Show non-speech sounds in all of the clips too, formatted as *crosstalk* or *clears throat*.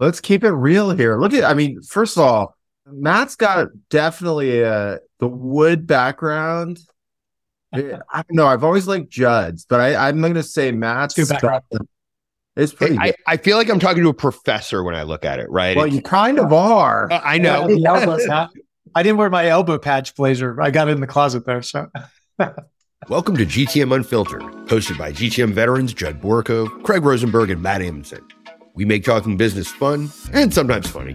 let's keep it real here. Look at, I mean, first of all, Matt's got definitely uh the wood background. *laughs* I don't know. I've always liked Judd's, but I, I'm going to say Matt's. Two background. It's pretty. I, I feel like I'm talking to a professor when I look at it, right? well, It's- you kind of are. uh, I know. The elbows, *laughs* huh? I didn't wear my elbow patch blazer. I got it in the closet there. So *laughs* Welcome to GTM Unfiltered, hosted by GTM veterans Judd Borakove, Craig Rosenberg, and Matt Amundson. We make talking business fun and sometimes funny.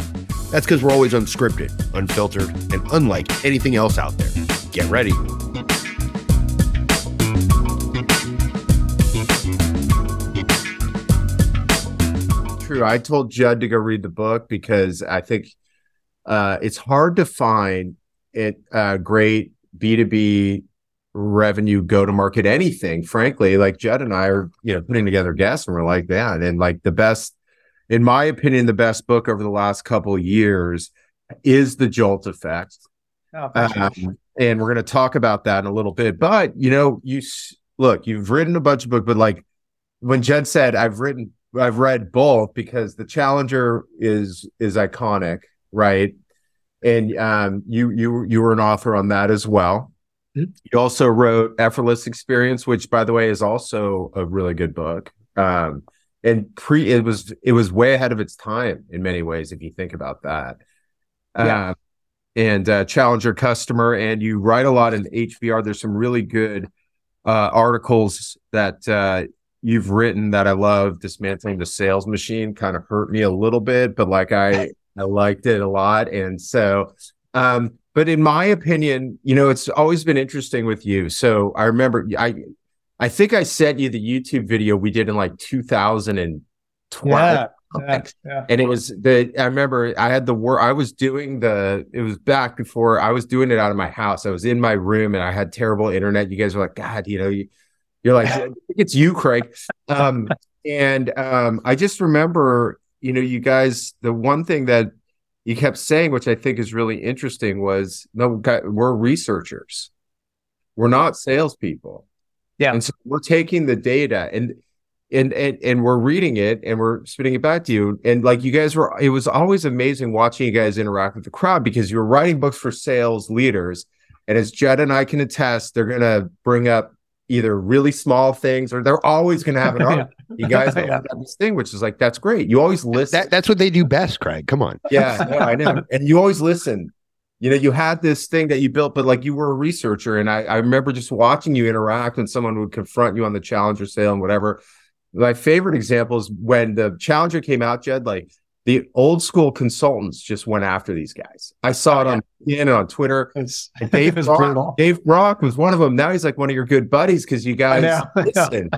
That's because we're always unscripted, unfiltered, and unlike anything else out there. Get ready. True. I told Judd to go read the book because I think uh, it's hard to find it uh, great B2B revenue go to market anything, frankly. Like Judd and I are, you know, putting together guests and we're like that. And like the best, in my opinion, the best book over the last couple of years is The Jolt Effect. Oh, Um, and we're going to talk about that in a little bit. But you know, you look, you've written a bunch of books, but like when Judd said, I've written, I've read both because the Challenger is is iconic, right? And um, you you you were an author on that as well. Mhm. You also wrote Effortless Experience, which, by the way, is also a really good book. Um, and pre, it was it was way ahead of its time in many ways, if you think about that. Yeah. Um, and uh, Challenger customer, and you write a lot in HBR. There's some really good uh, articles that uh, you've written that I love. Dismantling the sales machine kind of hurt me a little bit, but like I I liked it a lot, and so. Um, but in my opinion, you know, it's always been interesting with you. So I remember I I think I sent you the YouTube video we did in like 2012 yeah, yeah, yeah. and it was the I remember I had the work I was doing the it was back before I was doing it out of my house. I was in my room and I had terrible internet. You guys were like, God, you know, you, you're like, I think it's you, Craig. Um, and um, I just remember, you know, you guys, the one thing that you kept saying, which I think is really interesting, was no, we're researchers. We're not salespeople. Yeah. And so we're taking the data and and and and we're reading it and we're spitting it back to you. And like you guys were, it was always amazing watching you guys interact with the crowd because you were writing books for sales leaders. And as Judd and I can attest, they're gonna bring up either really small things or they're always gonna have an *laughs* Yeah. You guys *laughs* Yeah. have this thing, which is like that's great. You always listen. That, that's what they do best, Craig. Come on. yeah, no, I know. And you always listen. You know, you had this thing that you built, but like you were a researcher. And I, I remember just watching you interact when someone would confront you on the Challenger sale and whatever. My favorite example is when the Challenger came out, Judd, like the old school consultants just went after these guys. I saw oh, it on and on Twitter. It's, *laughs* Dave it was Brock, brutal. Dave Brock was one of them. Now he's like one of your good buddies because you guys know, *laughs* I know. listen.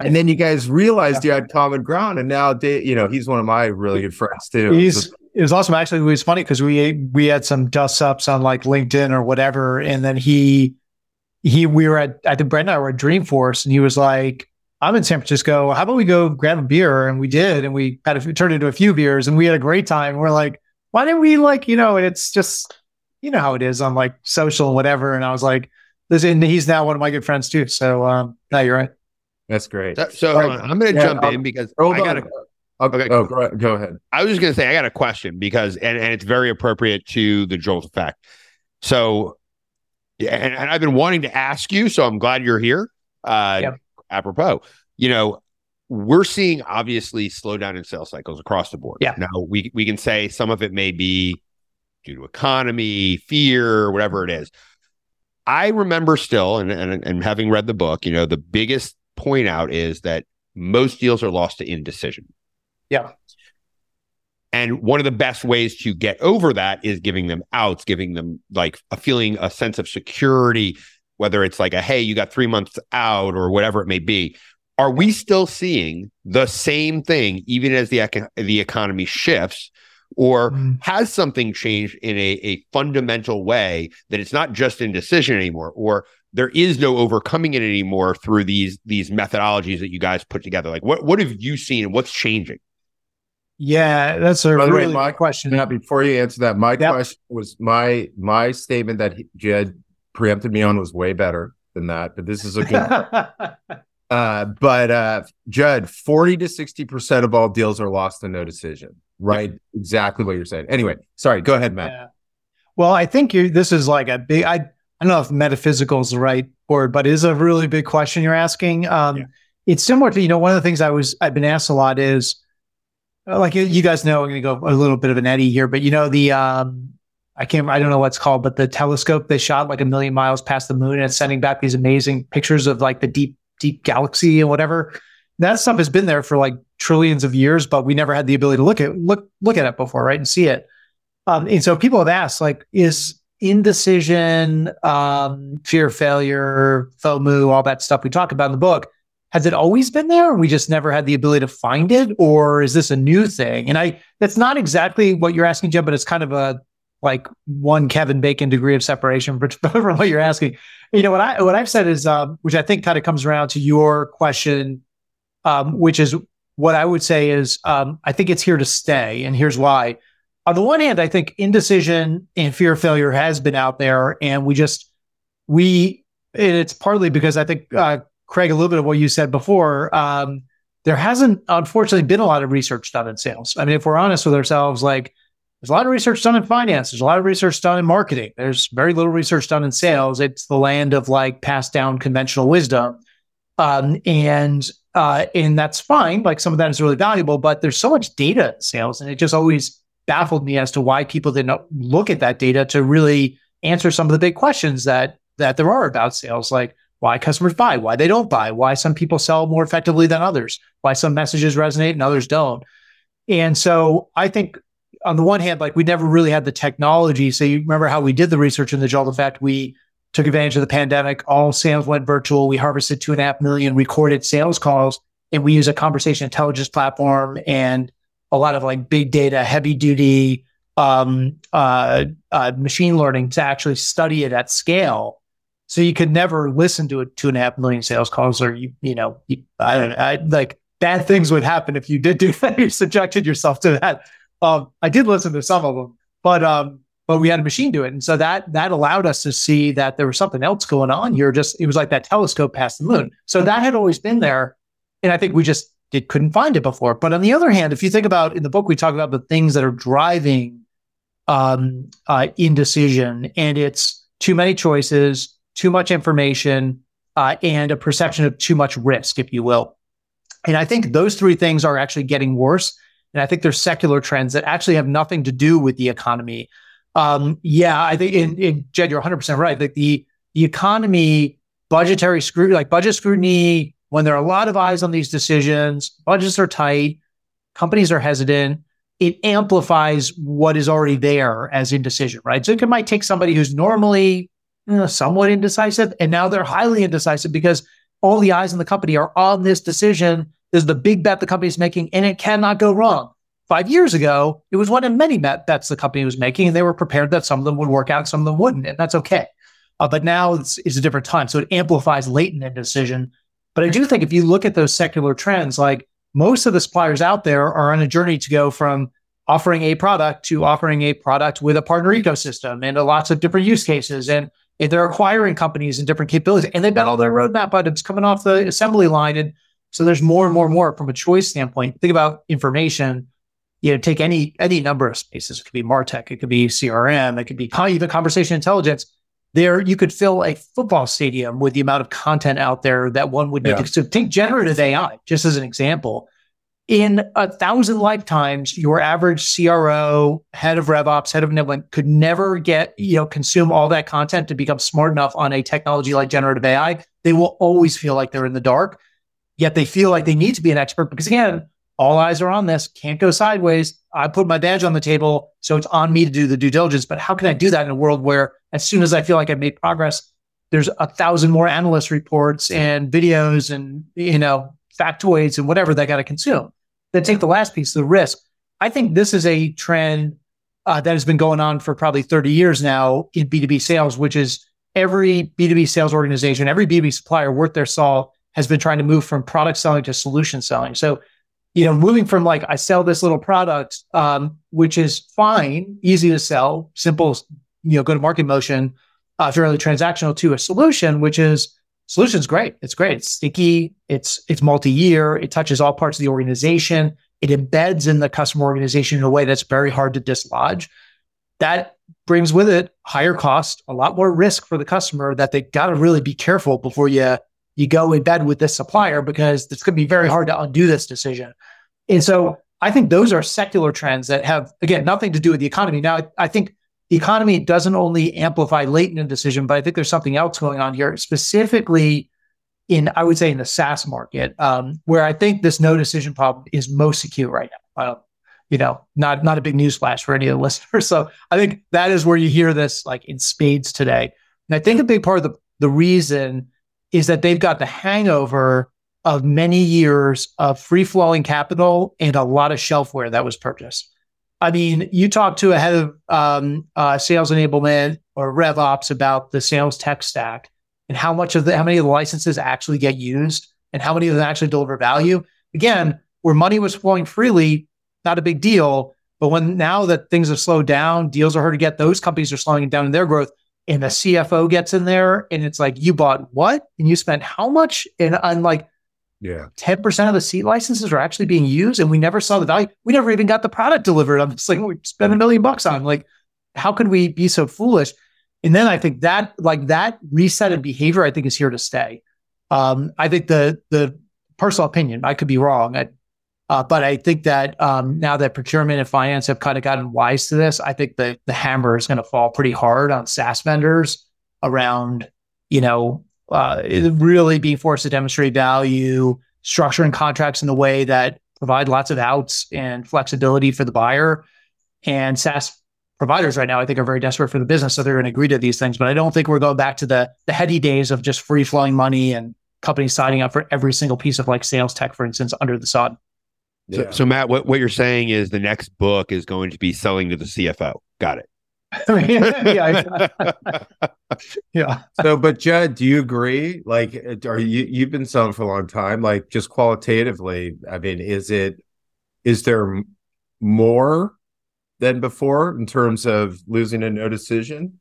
And then you guys realized you had common ground, and now Dave, you know, he's one of my really good friends too. He's it was awesome. Actually, it was funny because we we had some dust ups on like LinkedIn or whatever, and then he he we were at I think Brent and I were at Dreamforce, and he was like, "I'm in San Francisco. How about we go grab a beer?" And we did, and we had a, turned into a few beers, and we had a great time. We're like, "Why didn't we like you know?" And it's just you know how it is on like social and whatever. And I was like, "This," and he's now one of my good friends too. So um, no, you're right. That's great. So, so Right. on. I'm going to Yeah, jump um, in because I got to Okay. Oh, go, go ahead. I was just going to say, I got a question because, and, and it's very appropriate to the Jolt effect. So, yeah, and, and I've been wanting to ask you, so I'm glad you're here. Uh, Yep. Apropos, you know, we're seeing obviously slowdown in sales cycles across the board. Yeah. Now we we can say some of it may be due to economy, fear, whatever it is. I remember still, and, and and having read the book, you know, the biggest point out is that most deals are lost to indecision. Yeah. And one of the best ways to get over that is giving them outs, giving them like a feeling, a sense of security, whether it's like a, hey, you got three months out or whatever it may be. Are we still seeing the same thing even as the, the economy shifts? Or Mm. has something changed in a, a fundamental way that it's not just indecision anymore, or there is no overcoming it anymore through these these methodologies that you guys put together? Like what what have you seen and what's changing? Yeah, that's a By the way, really my question. Now, before you answer that, my Yep. question was my my statement that he- Judd preempted me on was way better than that. But this is a good. *laughs* Uh, but uh, Judd, 40 to 60% of all deals are lost to no decision, right? Yeah. Exactly what you're saying. Anyway, sorry, go ahead, Matt. Yeah. Well, I think you this is like a big, I, I don't know if metaphysical is the right word, but it is a really big question you're asking. Um, yeah. It's similar to, you know, one of the things I was, I've been asked a lot is, like you guys know, I'm going to go a little bit of an eddy here, but you know, the, um, I can't, I don't know what's called, but the telescope they shot like a million miles past the moon and it's sending back these amazing pictures of like the deep deep galaxy and whatever. That stuff has been there for like trillions of years, but we never had the ability to look at look look at it before, right, and see it. Um, and so people have asked, like, is indecision, um, fear of failure, FOMO, all that stuff we talk about in the book, has it always been there? we just never had the ability to find it, or is this a new thing? And I that's not exactly what you're asking, Jim, but it's kind of a like one Kevin Bacon degree of separation *laughs* from what you're asking. You know what I what I've said is, um, which I think kind of comes around to your question, um, which is what I would say is, um, I think it's here to stay, and here's why. On the one hand, I think indecision and fear of failure has been out there, and we just we it's partly because I think uh, Craig, a little bit of what you said before. Um, there hasn't, unfortunately, been a lot of research done in sales. I mean, if we're honest with ourselves, like there's a lot of research done in finance. There's a lot of research done in marketing. There's very little research done in sales. It's the land of like passed down conventional wisdom. Um, and uh, and that's fine. Like some of that is really valuable, but there's so much data in sales, and it just always baffled me as to why people didn't look at that data to really answer some of the big questions that that there are about sales, like why customers buy, why they don't buy, why some people sell more effectively than others, why some messages resonate and others don't. And so I think on the one hand, like we never really had the technology. So you remember how we did the research in the Jolt effect? We took advantage of the pandemic. All sales went virtual. We harvested two and a half million recorded sales calls, and we use a conversation intelligence platform and a lot of like big data, heavy duty um, uh, uh, machine learning to actually study it at scale. So you could never listen to a two and a half million sales calls, or you, you know, you, I don't know, I, like bad things would happen if you did do that. *laughs* You subjected yourself to that. Um, I did listen to some of them, but um, but we had a machine do it, and so that that allowed us to see that there was something else going on here. Just it was like that telescope past the moon. So that had always been there, and I think we just did couldn't find it before. But on the other hand, if you think about in the book, we talk about the things that are driving um, uh, indecision, and it's too many choices, too much information, uh, and a perception of too much risk, if you will. And I think those three things are actually getting worse. And I think there's secular trends that actually have nothing to do with the economy. Um, yeah, I think in, in Judd, you're 100 percent right. That the the economy, budgetary scrutiny, like budget scrutiny, when there are a lot of eyes on these decisions, budgets are tight, companies are hesitant. It amplifies what is already there as indecision, right? So it might take somebody who's normally you know, somewhat indecisive, and now they're highly indecisive because all the eyes in the company are on this decision this is the big bet the company is making, and it cannot go wrong. Five years ago, it was one of many bets the company was making, and they were prepared that some of them would work out, some of them wouldn't, and that's okay. Uh, but now it's, it's, a different time, so it amplifies latent indecision. But I do think if you look at those secular trends, like most of the suppliers out there are on a journey to go from offering a product to offering a product with a partner ecosystem and lots of different use cases. And, and they're acquiring companies and different capabilities, and they've got all their roadmap items coming off the assembly line. And so there's more and more and more from a choice standpoint. Think about information. You know, take any any number of spaces. It could be Martech, it could be CRM, it could be even conversation intelligence. There, you could fill a football stadium with the amount of content out there that one would need. Yeah. To, so take generative AI just as an example. In a thousand lifetimes, your average CRO, head of RevOps, head of enablement could never get, you know, consume all that content to become smart enough on a technology like generative AI. They will always feel like they're in the dark yet they feel like they need to be an expert because again, all eyes are on this, can't go sideways. I put my badge on the table, so it's on me to do the due diligence. But how can I do that in a world where as soon as I feel like I've made progress, there's a thousand more analyst reports and videos and you know factoids and whatever they got to consume. Then take the last piece, the risk. I think this is a trend uh, that has been going on for probably 30 years now in B2B sales, which is every B2B sales organization, every B2B supplier worth their salt has been trying to move from product selling to solution selling. So, you know, moving from like I sell this little product, um, which is fine, easy to sell, simple, you know, go to market motion, uh, fairly transactional, to a solution, which is solution's great. It's great. It's sticky. It's it's multi-year. It touches all parts of the organization. It embeds in the customer organization in a way that's very hard to dislodge. That brings with it higher cost, a lot more risk for the customer that they got to really be careful before you you go in bed with this supplier because it's going to be very hard to undo this decision. And so I think those are secular trends that have again nothing to do with the economy. Now I think economy doesn't only amplify latent indecision, but I think there's something else going on here, specifically in, I would say, in the SaaS market, um, where I think this no decision problem is most acute right now. Uh, you know, not not a big news flash for any of the *laughs* listeners. So I think that is where you hear this like in spades today. And I think a big part of the, the reason is that they've got the hangover of many years of free flowing capital and a lot of shelfware that was purchased. I mean, you talk to a head of um, uh, sales enablement or RevOps about the sales tech stack and how much of the how many of the licenses actually get used and how many of them actually deliver value. Again, where money was flowing freely, not a big deal. But when now that things have slowed down, deals are hard to get. Those companies are slowing down in their growth, and the CFO gets in there, and it's like you bought what and you spent how much, and I'm like yeah. 10% of the seat licenses are actually being used and we never saw the value. We never even got the product delivered. I'm just like, we spent a million bucks on. Like, how could we be so foolish? And then I think that like that reset in behavior, I think is here to stay. Um, I think the the personal opinion, I could be wrong. I, uh, but I think that um, now that procurement and finance have kind of gotten wise to this, I think the the hammer is going to fall pretty hard on SaaS vendors around, you know, uh, really being forced to demonstrate value, structuring contracts in a way that provide lots of outs and flexibility for the buyer. And SaaS providers right now, I think, are very desperate for the business, so they're going to agree to these things. But I don't think we're going back to the the heady days of just free flowing money and companies signing up for every single piece of like sales tech, for instance, under the sun. So, so Matt, what, what you're saying is the next book is going to be selling to the CFO. Got it. *laughs* yeah, *laughs* yeah. So, but Judd, do you agree? Like, are you you've been selling for a long time? Like, just qualitatively, I mean, is it is there more than before in terms of losing a no decision?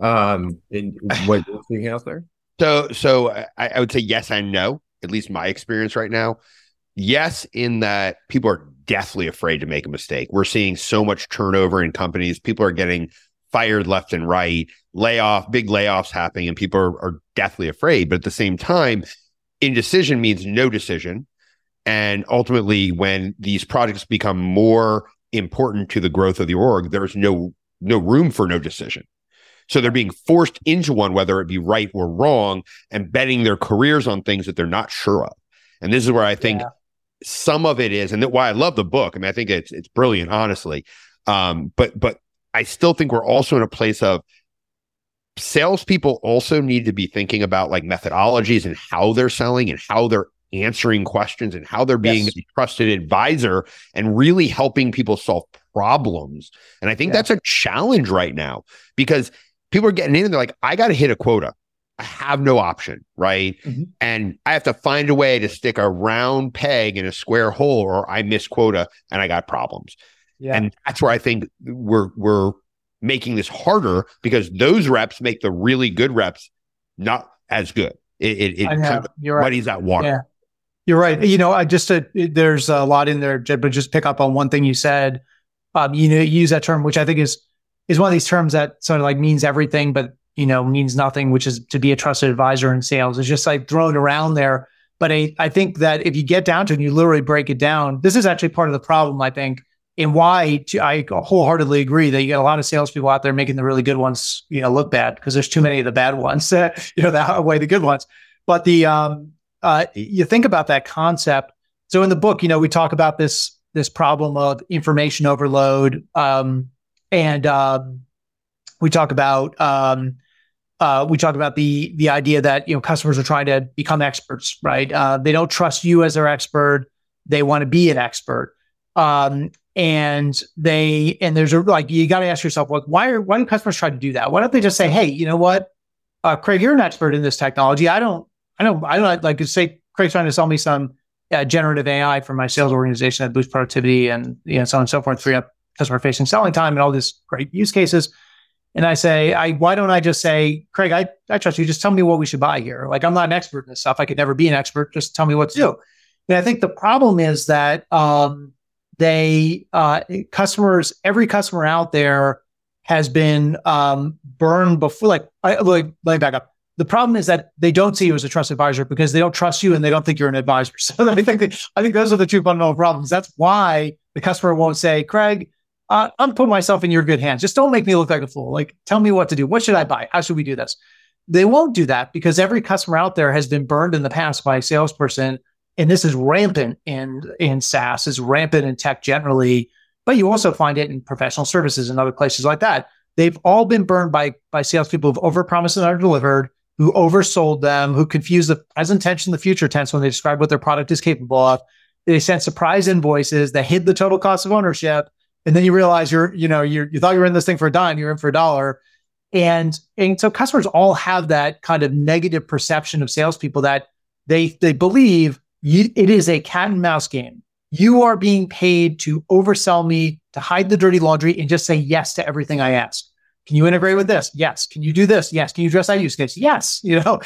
Um, in, in *laughs* what you're seeing out there. So, so I, I would say yes and no. At least my experience right now. Yes, in that people are deathly afraid to make a mistake. We're seeing so much turnover in companies. People are getting fired left and right, layoff, big layoffs happening, and people are, are deathly afraid. But at the same time, indecision means no decision. And ultimately, when these projects become more important to the growth of the org, there's no no room for no decision. So they're being forced into one, whether it be right or wrong, and betting their careers on things that they're not sure of. And this is where I think yeah some of it is, and that why I love the book. I mean, I think it's it's brilliant, honestly. Um, but but I still think we're also in a place of salespeople also need to be thinking about like methodologies and how they're selling and how they're answering questions and how they're being yes. a trusted advisor and really helping people solve problems. And I think yeah. that's a challenge right now because people are getting in and they're like, I got to hit a quota. I have no option, right? Mm-hmm. And I have to find a way to stick a round peg in a square hole, or I miss quota and I got problems. Yeah. And that's where I think we're we're making this harder because those reps make the really good reps not as good. It it, it kind of You're muddies right. that water. Yeah. You're right. You know, I just uh, there's a lot in there, but just pick up on one thing you said. Um, you know, you use that term, which I think is is one of these terms that sort of like means everything, but you know, means nothing, which is to be a trusted advisor in sales. It's just like thrown around there. But I, I think that if you get down to it and you literally break it down, this is actually part of the problem, I think, and why I wholeheartedly agree that you get a lot of salespeople out there making the really good ones, you know, look bad because there's too many of the bad ones, *laughs* you know, that outweigh the good ones. But the, um, uh, you think about that concept. So in the book, you know, we talk about this, this problem of information overload. Um, and, um, we talk about, um, uh, we talk about the the idea that you know customers are trying to become experts, right? Uh, they don't trust you as their expert; they want to be an expert, um, and they and there's a like you got to ask yourself, like, why are why do customers try to do that? Why don't they just say, hey, you know what, uh, Craig, you're an expert in this technology. I don't, I don't, I don't like to say Craig's trying to sell me some uh, generative AI for my sales organization that boosts productivity and you know so on and so forth, free up customer facing selling time and all these great use cases And I say, I why don't I just say, Craig, I, I trust you. Just tell me what we should buy here. Like I'm not an expert in this stuff. I could never be an expert. Just tell me what to do. And I think the problem is that um, they uh, customers, every customer out there has been um, burned before. Like, I, like, let me back up. The problem is that they don't see you as a trusted advisor because they don't trust you and they don't think you're an advisor. *laughs* So I think they, I think those are the two fundamental problems. That's why the customer won't say, Craig, uh, I'm putting myself in your good hands. Just don't make me look like a fool. Like, tell me what to do. What should I buy? How should we do this? They won't do that because every customer out there has been burned in the past by a salesperson. And this is rampant in, in SaaS, is rampant in tech generally, but you also find it in professional services and other places like that. They've all been burned by, by salespeople who've overpromised and underdelivered, who oversold them, who confuse the present tense and the future tense when they describe what their product is capable of. They sent surprise invoices that hid the total cost of ownership and then you realize you're, you know, you you thought you were in this thing for a dime, you're in for a dollar. And and so customers all have that kind of negative perception of salespeople that they they believe you, it is a cat and mouse game. You are being paid to oversell me, to hide the dirty laundry, and just say yes to everything I ask. Can you integrate with this? Yes. Can you do this? Yes. Can you address that use case? Yes. *laughs* You know,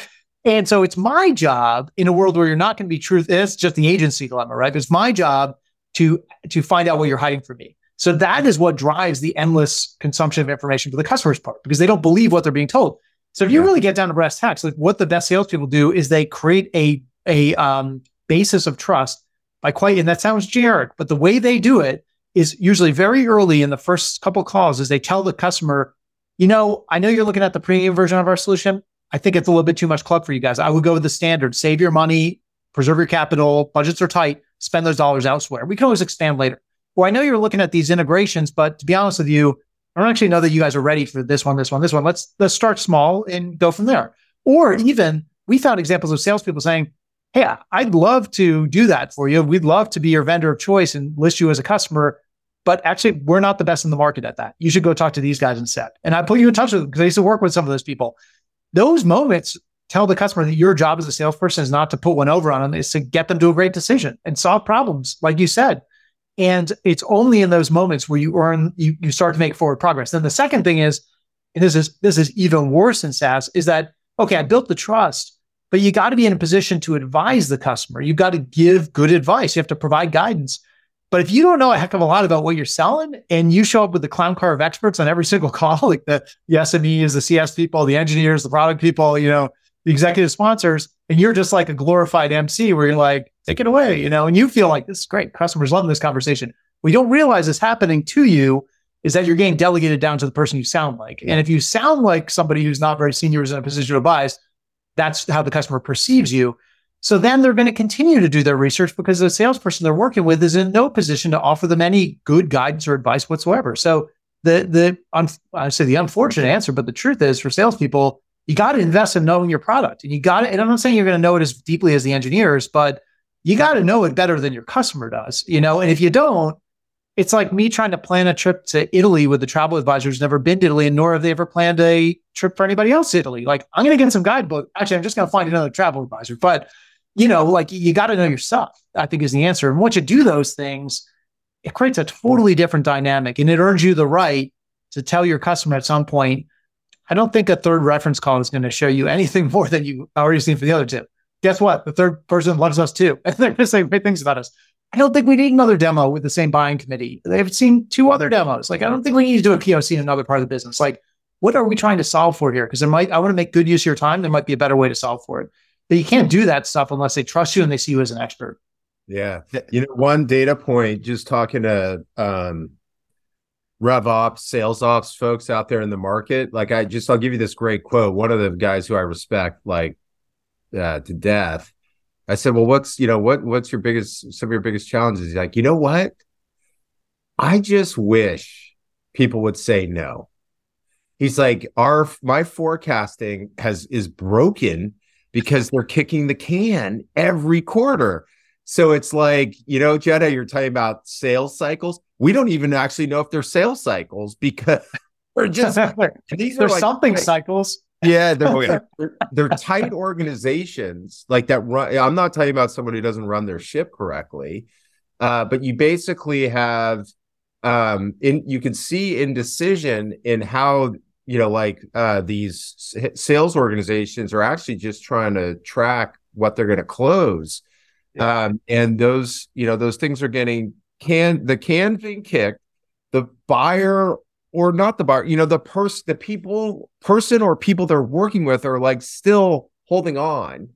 and so it's my job in a world where you're not going to be truth. It's just the agency dilemma, right? It's my job to to find out what you're hiding from me. So that is what drives the endless consumption of information for the customer's part because they don't believe what they're being told. So if you really get down to brass tacks, like what the best salespeople do is they create a a um, basis of trust by quite, and that sounds generic, but the way they do it is usually very early in the first couple calls is they tell the customer, you know, I know you're looking at the premium version of our solution. I think it's a little bit too much club for you guys. I would go with the standard, save your money, preserve your capital, budgets are tight, spend those dollars elsewhere. We can always expand later well, I know you're looking at these integrations, but to be honest with you, I don't actually know that you guys are ready for this one, this one, this one. Let's let's start small and go from there. Or even we found examples of salespeople saying, Hey, I'd love to do that for you. We'd love to be your vendor of choice and list you as a customer. But actually, we're not the best in the market at that. You should go talk to these guys instead. And I put you in touch with them because I used to work with some of those people. Those moments tell the customer that your job as a salesperson is not to put one over on them, is to get them to a great decision and solve problems, like you said. And it's only in those moments where you earn, you, you start to make forward progress. Then the second thing is, and this is this is even worse in SaaS, is that okay, I built the trust, but you got to be in a position to advise the customer. You've got to give good advice. You have to provide guidance. But if you don't know a heck of a lot about what you're selling and you show up with the clown car of experts on every single *laughs* call, like the, the SMEs, the CS people, the engineers, the product people, you know, the executive sponsors, and you're just like a glorified MC where you're like, take it away, you know, and you feel like this is great. Customers loving this conversation. We don't realize is happening to you is that you're getting delegated down to the person you sound like. And if you sound like somebody who's not very senior is in a position of bias, that's how the customer perceives you. So then they're going to continue to do their research because the salesperson they're working with is in no position to offer them any good guidance or advice whatsoever. So the the un, I say the unfortunate answer, but the truth is for salespeople, you got to invest in knowing your product. And you got to, and I'm not saying you're going to know it as deeply as the engineers, but you got to know it better than your customer does, you know? And if you don't, it's like me trying to plan a trip to Italy with the travel advisor who's never been to Italy and nor have they ever planned a trip for anybody else to Italy. Like, I'm going to get some guidebook. Actually, I'm just going to find another travel advisor. But, you know, like you got to know your stuff, I think is the answer. And once you do those things, it creates a totally different dynamic and it earns you the right to tell your customer at some point, I don't think a third reference call is going to show you anything *laughs* more than you already seen for the other two. Guess what? The third person loves us too. *laughs* And they're going to say great things about us. I don't think we need another demo with the same buying committee. They've seen two other demos. Like, I don't think we need to do a POC in another part of the business. Like, what are we trying to solve for here? Because there might, I want to make good use of your time. There might be a better way to solve for it. But you can't do that stuff unless they trust you and they see you as an expert. Yeah. You know, one data point, just talking to um, rev ops, sales ops folks out there in the market. Like I just, I'll give you this great quote. One of the guys who I respect, like uh, to death. I said, well, what's, you know, what, what's your biggest, some of your biggest challenges? He's like, you know what? I just wish people would say no. He's like, our, my forecasting has, is broken because they're kicking the can every quarter. So it's like, you know, Jenna, you're talking about sales cycles. We don't even actually know if they're sales cycles because *laughs* we're just *laughs* these are like, something like, cycles. Yeah, they're, oh, yeah. They're, they're, tight organizations like that run. I'm not talking about someone who doesn't run their ship correctly, uh, but you basically have um in you can see indecision in how you know, like uh, these sales organizations are actually just trying to track what they're going to close. Yeah. Um, and those, you know, those things are getting can the can being kicked, the buyer or not the bar you know, the person, the people, person or people they're working with are like still holding on.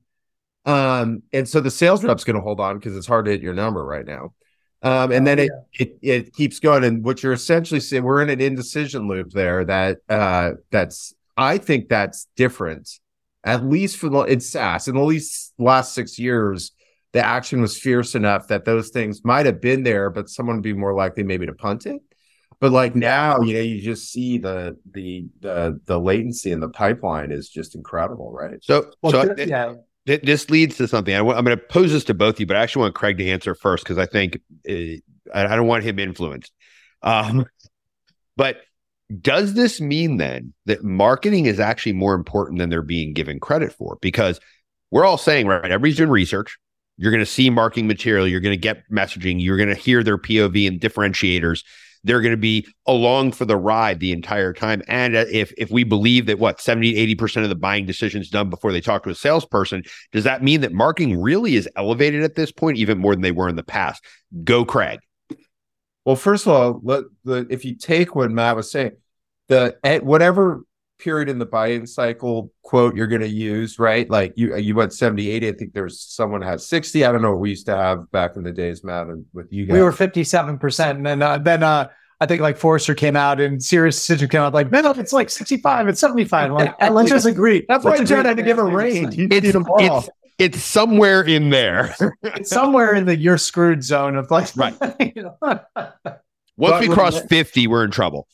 Um, and so the sales rep's going to hold on because it's hard to hit your number right now. Um, and then it, yeah. it it keeps going. And what you're essentially saying, we're in an indecision loop there. That uh, that's I think that's different. At least for the in SaaS, in the least last six years, the action was fierce enough that those things might have been there, but someone would be more likely maybe to punt it. But like now, you know, you just see the the the the latency in the pipeline is just incredible, right? So, well, so yeah this leads to something. I am going to pose this to both of you, but I actually want Craig to answer first because I think uh, I, don't want him influenced. Um, but does this mean then that marketing is actually more important than they're being given credit for? Because we're all saying, right, everybody's doing research. You're going to see marketing material. You're going to get messaging. You're going to hear their POV and differentiators they're going to be along for the ride the entire time. And uh, if if we believe that what 70, 80% of the buying decisions done before they talk to a salesperson, does that mean that marketing really is elevated at this point, even more than they were in the past? Go, Craig. Well, first of all, let, the, if you take what Matt was saying, the at whatever period in the buy-in cycle quote you're going to use, right? Like you you went 70, 80. I think there's someone had 60. I don't know what we used to have back in the days, Matt, and with you guys. We were 57%. And then uh, then uh I think like Forrester came out and Sirius Decision came out like, man, it's like 65 and 75. like, let's just agree. That's why John had to give a range. It's, it's, it's somewhere in there. it's somewhere in the you're screwed zone of like, right. *laughs* you know. Once but we cross 50, we're in trouble.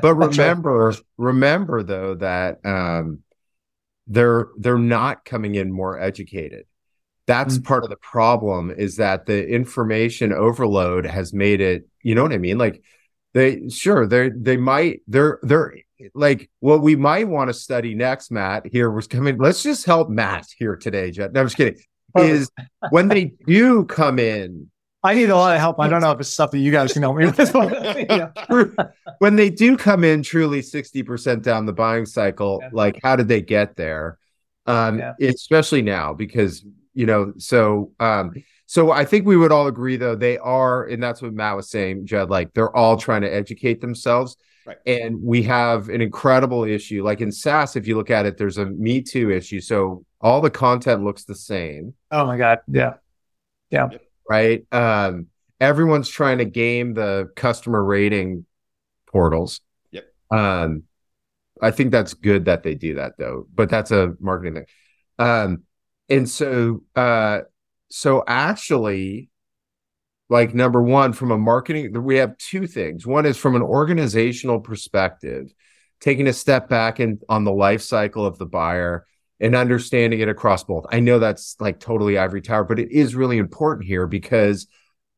But *laughs* remember, remember though that um, they're they're not coming in more educated. That's mm-hmm. part of the problem is that the information overload has made it, you know what I mean? Like they sure they they might they're they're like what we might want to study next, Matt, here was coming. Let's just help Matt here today, Judd. No, I'm just kidding. Is when they do come in I need a lot of help. I don't know if it's stuff that you guys can help me with. yeah. *laughs* when they do come in truly 60% down the buying cycle, yeah. like how did they get there? Um, yeah. especially now because you know, so um, so I think we would all agree though, they are, and that's what Matt was saying, Judd, like they're all trying to educate themselves. Right. And we have an incredible issue. Like in SaaS, if you look at it, there's a Me Too issue. So all the content looks the same. Oh my God. Yeah. Yeah right? Um, everyone's trying to game the customer rating portals. Yep. Um, I think that's good that they do that though, but that's a marketing thing. Um, and so, uh, so actually, like number one, from a marketing, we have two things. One is from an organizational perspective, taking a step back and on the life cycle of the buyer and understanding it across both. I know that's like totally ivory tower, but it is really important here because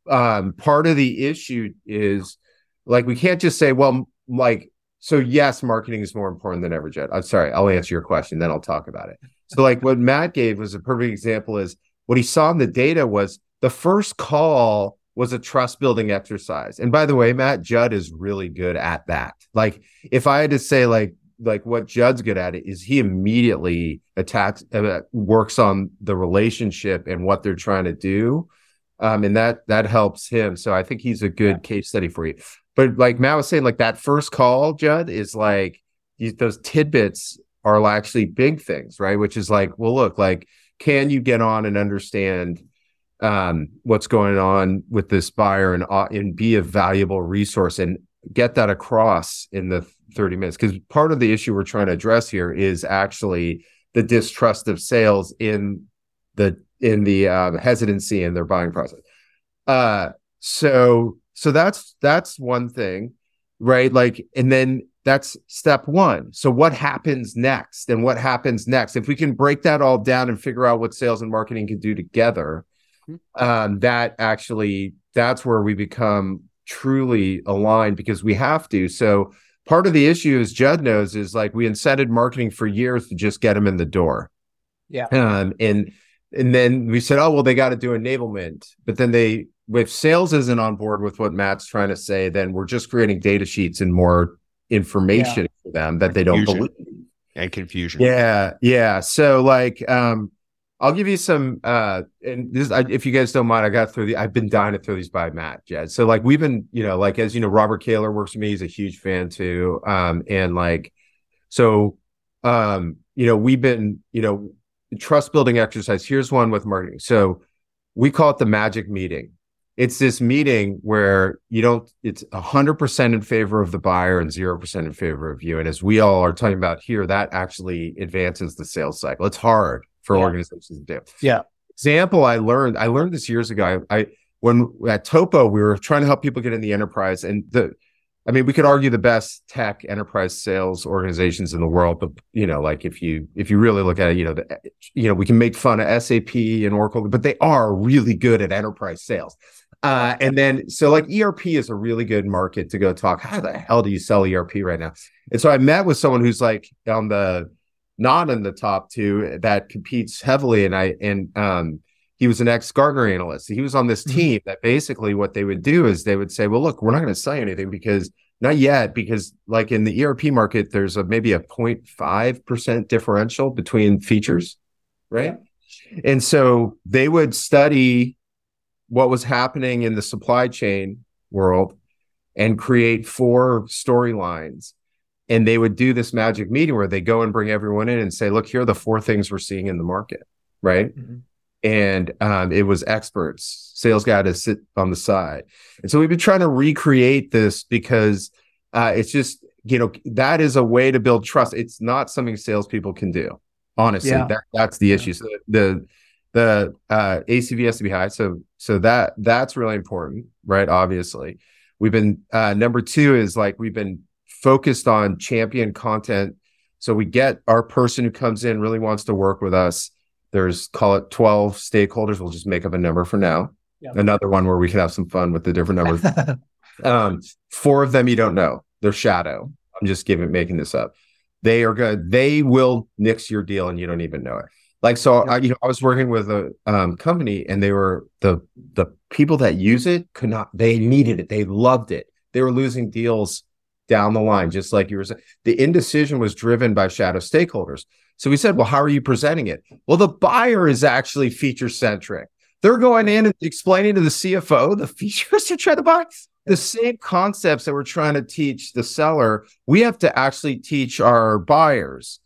um, part of the issue is like we can't just say, well, like, so yes, marketing is more important than ever, Judd. I'm sorry, I'll answer your question, then I'll talk about it. So, like what Matt gave was a perfect example is what he saw in the data was the first call was a trust building exercise. And by the way, Matt Judd is really good at that. Like if I had to say like like what Judd's good at is he immediately attacks uh, works on the relationship and what they're trying to do. Um, and that that helps him. So I think he's a good yeah. case study for you. But like Matt was saying, like that first call, Judd, is like those tidbits are actually big things, right? Which is like, well, look, like, can you get on and understand um, what's going on with this buyer and uh, and be a valuable resource and get that across in the 30 minutes because part of the issue we're trying to address here is actually the distrust of sales in the in the um, hesitancy in their buying process. Uh so so that's that's one thing right? Like and then that's step one. So what happens next? And what happens next? If we can break that all down and figure out what sales and marketing can do together mm-hmm. um that actually that's where we become truly aligned because we have to. So part of the issue, as Judd knows, is like we incented marketing for years to just get them in the door. Yeah. Um, and and then we said, oh well, they got to do enablement, but then they if sales isn't on board with what Matt's trying to say, then we're just creating data sheets and more information yeah. for them that they don't believe and confusion. Yeah, yeah. So like, um, I'll give you some. Uh, and this, I, if you guys don't mind, I got through the. I've been dying to throw these by Matt, Judd. So like, we've been, you know, like as you know, Robert Kaler works with me. He's a huge fan too. Um, and like, so, um, you know, we've been, you know, trust building exercise. Here's one with marketing. So we call it the magic meeting it's this meeting where you don't it's 100% in favor of the buyer and 0% in favor of you and as we all are talking about here that actually advances the sales cycle it's hard for yeah. organizations to do yeah example i learned i learned this years ago I, I when at topo we were trying to help people get in the enterprise and the I mean, we could argue the best tech enterprise sales organizations in the world, but you know, like if you if you really look at it, you know, the, you know, we can make fun of SAP and Oracle, but they are really good at enterprise sales. Uh, and then, so like ERP is a really good market to go talk. How the hell do you sell ERP right now? And so I met with someone who's like on the not in the top two that competes heavily. And I, and, um, he was an ex Gartner analyst. He was on this mm-hmm. team that basically what they would do is they would say, well, look, we're not going to sell you anything because not yet, because like in the ERP market, there's a maybe a 0.5% differential between features. Right. And so they would study what was happening in the supply chain world and create four storylines. And they would do this magic meeting where they go and bring everyone in and say, look, here are the four things we're seeing in the market. Right. Mm-hmm. And um, it was experts, sales guy to sit on the side. And so we've been trying to recreate this because uh, it's just, you know, that is a way to build trust. It's not something salespeople can do. Honestly, yeah. that, that's the issue. So the the uh, ACV has to be high. So so that that's really important, right? Obviously, we've been uh, number two is like we've been focused on champion content. So we get our person who comes in really wants to work with us. There's call it 12 stakeholders. We'll just make up a number for now. Yep. Another one where we can have some fun with the different numbers. *laughs* um, four of them you don't know. They're shadow. I'm just giving making this up. They are good. They will nix your deal and you don't even know it. Like so, I, you know, I was working with a um, company, and they were the the people that use it could not. They needed it. They loved it. They were losing deals down the line, just like you were saying. The indecision was driven by shadow stakeholders. So we said, well, how are you presenting it? Well, the buyer is actually feature centric. They're going in and explaining to the CFO the features to try to buy. The same concepts that we're trying to teach the seller, we have to actually teach our buyers.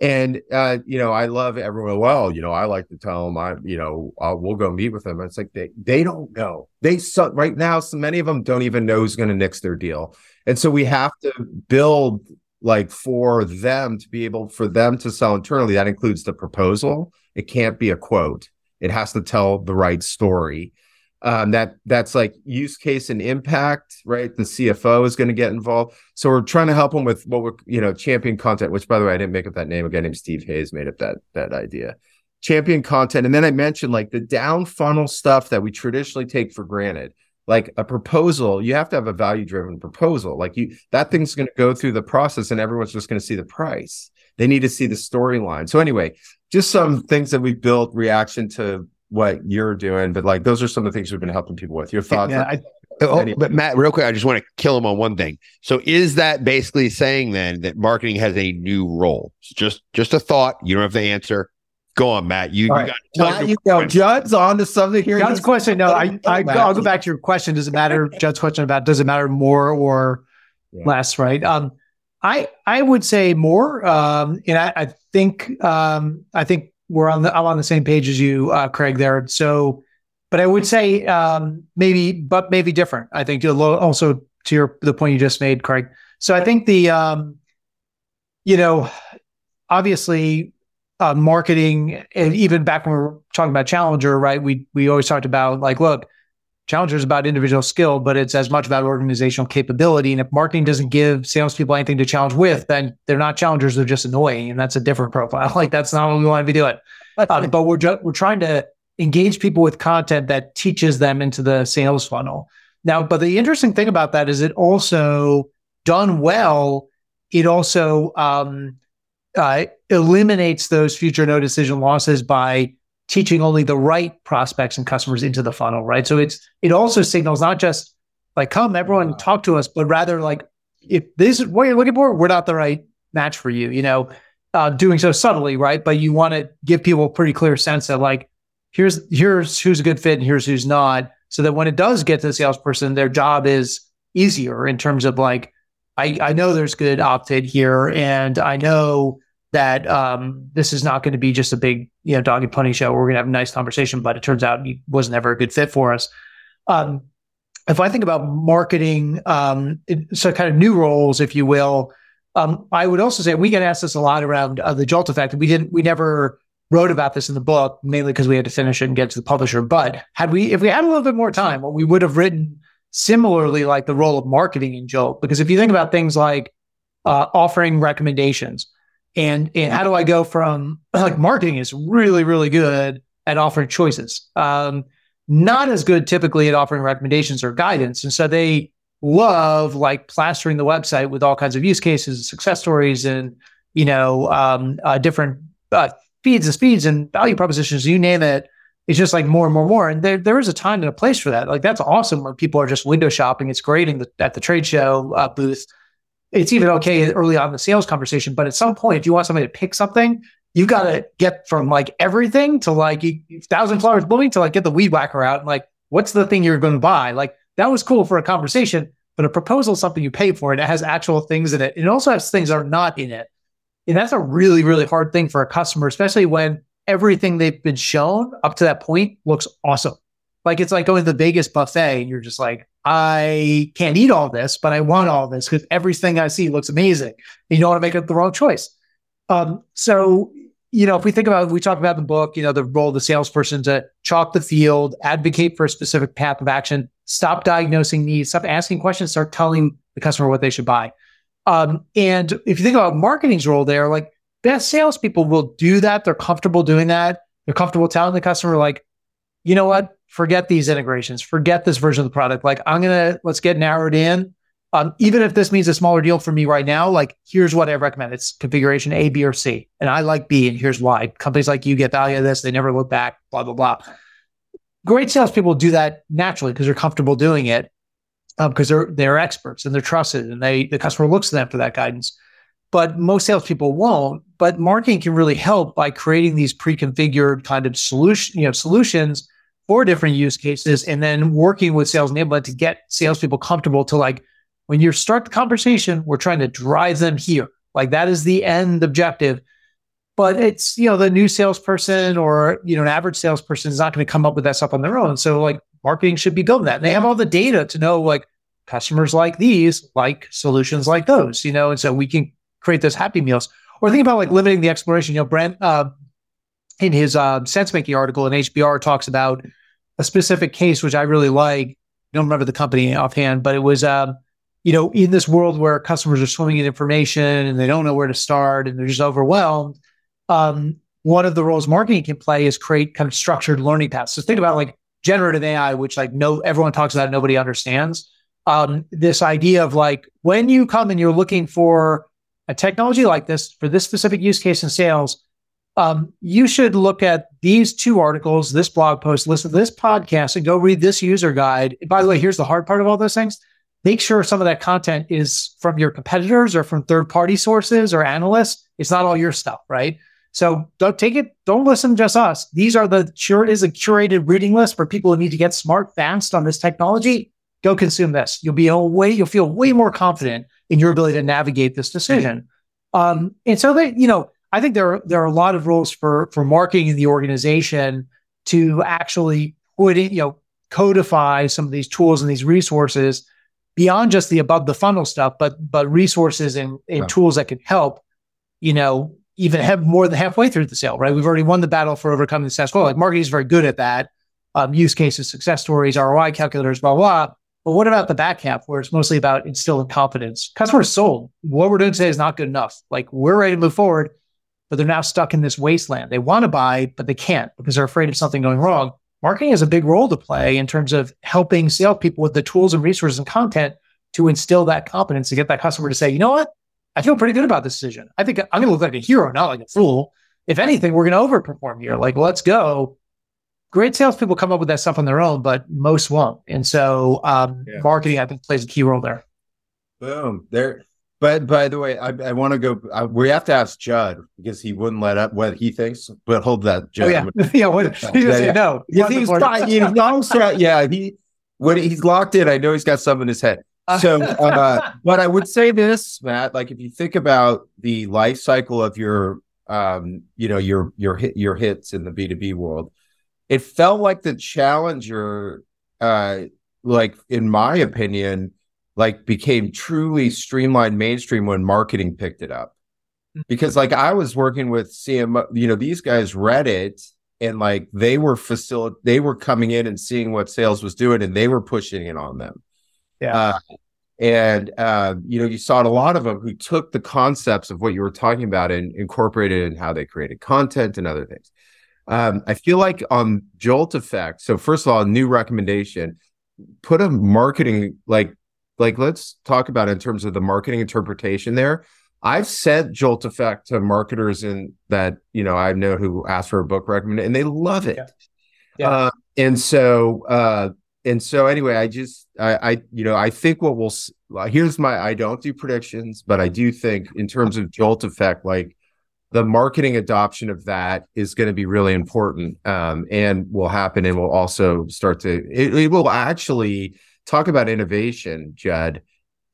And uh, you know, I love everyone. Well, you know, I like to tell them, I, you know, we'll go meet with them. It's like they they don't know. They so, right now, so many of them don't even know who's going to nix their deal, and so we have to build like for them to be able for them to sell internally. That includes the proposal. It can't be a quote. It has to tell the right story um, that that's like use case and impact, right? The CFO is going to get involved. So we're trying to help them with what we're, you know, champion content, which by the way, I didn't make up that name. A guy named Steve Hayes made up that that idea. Champion content. And then I mentioned like the down funnel stuff that we traditionally take for granted. Like a proposal, you have to have a value driven proposal. Like you, that thing's going to go through the process and everyone's just going to see the price. They need to see the storyline. So anyway, just some things that we built reaction to what you're doing, but like those are some of the things we've been helping people with. Your thoughts? Yeah, I, oh, but Matt, real quick, I just want to kill him on one thing. So, is that basically saying then that marketing has a new role? just just a thought. You don't have the answer. Go on, Matt. You, you right. got you go. Judd's on to something here. Judd's question. No, I, I I'll go back to your question. Does it matter? *laughs* Judd's question about does it matter more or yeah. less? Right. Um, I I would say more. Um, and I, I think um, I think we're on the I'm on the same page as you, uh, Craig. There, so, but I would say um, maybe, but maybe different. I think also to your the point you just made, Craig. So I think the um, you know, obviously, uh, marketing, and even back when we were talking about Challenger, right? We we always talked about like, look, Challenger is about individual skill, but it's as much about organizational capability. And if marketing doesn't give salespeople anything to challenge with, then they're not challengers; they're just annoying, and that's a different profile. *laughs* Like that's not what we want to be doing. Uh, but we're ju- we're trying to engage people with content that teaches them into the sales funnel. Now, but the interesting thing about that is it also done well. It also um, uh, eliminates those future no decision losses by teaching only the right prospects and customers into the funnel, right? So it's it also signals not just like come everyone talk to us, but rather like if this is what you're looking for, we're not the right match for you. You know, uh, doing so subtly, right? But you want to give people a pretty clear sense that like, here's here's who's a good fit and here's who's not, so that when it does get to the salesperson, their job is easier in terms of like, I I know there's good opt-in here, and I know that um, this is not going to be just a big you know dog and pony show. We're going to have a nice conversation, but it turns out he wasn't ever a good fit for us. Um, if I think about marketing, um, so kind of new roles, if you will, um, I would also say we get asked this a lot around uh, the Jolt effect. We didn't, we never wrote about this in the book, mainly because we had to finish it and get to the publisher. But had we, if we had a little bit more time, well, we would have written similarly like the role of marketing in Jolt. Because if you think about things like uh, offering recommendations, and and how do I go from *clears throat* like marketing is really really good at offering choices. Um, not as good typically at offering recommendations or guidance. And so they love like plastering the website with all kinds of use cases, and success stories, and you know um, uh, different uh, feeds and speeds and value propositions. You name it. It's just like more and more and more. And there there is a time and a place for that. Like that's awesome when people are just window shopping. It's great the, at the trade show uh, booth. It's even okay early on in the sales conversation. But at some point, if you want somebody to pick something, you got to get from like everything to like thousand flowers blooming to like get the weed whacker out and like what's the thing you're going to buy? Like that was cool for a conversation but a proposal is something you pay for and it has actual things in it. It also has things that are not in it. And that's a really really hard thing for a customer especially when everything they've been shown up to that point looks awesome. Like it's like going to the Vegas buffet and you're just like I can't eat all this but I want all this because everything I see looks amazing and you don't want to make the wrong choice um, so you know, if we think about, we talk about the book, you know, the role of the salesperson to chalk the field, advocate for a specific path of action, stop diagnosing needs, stop asking questions, start telling the customer what they should buy. Um, and if you think about marketing's role there, like best salespeople will do that. They're comfortable doing that. They're comfortable telling the customer, like, you know what? Forget these integrations. Forget this version of the product. Like, I'm gonna let's get narrowed in. Um, even if this means a smaller deal for me right now, like here's what I recommend. It's configuration A, B, or C. And I like B, and here's why. Companies like you get value of this, they never look back, blah, blah, blah. Great salespeople do that naturally because they're comfortable doing it because um, they're they're experts and they're trusted and they the customer looks to them for that guidance. But most salespeople won't. But marketing can really help by creating these pre-configured kind of solution, you know, solutions for different use cases, and then working with sales enablement to get salespeople comfortable to like when you start the conversation, we're trying to drive them here. Like that is the end objective. But it's, you know, the new salesperson or, you know, an average salesperson is not going to come up with that stuff on their own. So like marketing should be building that. And they have all the data to know like customers like these, like solutions like those, you know, and so we can create those happy meals. Or think about like limiting the exploration. You know, Brent uh, in his uh, sense making article in HBR talks about a specific case, which I really like. I don't remember the company offhand, but it was um, you know, in this world where customers are swimming in information and they don't know where to start and they're just overwhelmed, um, one of the roles marketing can play is create kind of structured learning paths. So think about like generative AI, which like no everyone talks about, nobody understands. Um, this idea of like when you come and you're looking for a technology like this for this specific use case in sales, um, you should look at these two articles, this blog post, listen to this podcast, and go read this user guide. by the way, here's the hard part of all those things make sure some of that content is from your competitors or from third party sources or analysts. It's not all your stuff, right? So don't take it, don't listen just us. These are the sure is a curated reading list for people who need to get smart fast on this technology. Go consume this. You'll be a way, you'll feel way more confident in your ability to navigate this decision. Um, and so that, you know, I think there are there are a lot of rules for for marketing in the organization to actually put in, you know, codify some of these tools and these resources beyond just the above the funnel stuff, but but resources and, and tools that can help, you know, even have more than halfway through the sale, right? We've already won the battle for overcoming the status quo. Like marketing is very good at that. Um, use cases, success stories, ROI calculators, blah, blah. But what about the back half where it's mostly about instilling confidence? Customers sold. What we're doing today is not good enough. Like we're ready to move forward, but they're now stuck in this wasteland. They want to buy, but they can't because they're afraid of something going wrong marketing has a big role to play in terms of helping salespeople with the tools and resources and content to instill that confidence to get that customer to say, you know what? I feel pretty good about this decision. I think I'm going to look like a hero, not like a fool. If anything, we're going to overperform here. Like, let's go. Great salespeople come up with that stuff on their own, but most won't. And so, um, yeah. marketing, I think, plays a key role there. Boom. There. But by the way, I, I want to go. I, we have to ask Judd because he wouldn't let up what he thinks. But hold that, Judd. Oh yeah, *laughs* yeah. What, he Yeah, say yeah. no. Yeah, he's. You know, so- yeah, he when he's locked in, I know he's got something in his head. So, uh, *laughs* but I would say this, Matt. Like, if you think about the life cycle of your, um, you know, your your hit your hits in the B two B world, it felt like the challenger, uh, like in my opinion, like became truly streamlined mainstream when marketing picked it up. Because like I was working with CMO, you know, these guys read it and like they were facil they were coming in and seeing what sales was doing and they were pushing it on them. Yeah. Uh, and uh, you know, you saw a lot of them who took the concepts of what you were talking about and incorporated in how they created content and other things. Um, I feel like on Jolt Effect. So first of all, a new recommendation: put a marketing like like let's talk about in terms of the marketing interpretation there. I've sent Jolt Effect to marketers in that you know I know who asked for a book recommendation and they love it. Yeah. Yeah. Uh, and so uh, and so anyway, I just I, I you know I think what we'll here's my I don't do predictions, but I do think in terms of Jolt Effect, like the marketing adoption of that is going to be really important um, and will happen and will also start to it, it will actually talk about innovation judd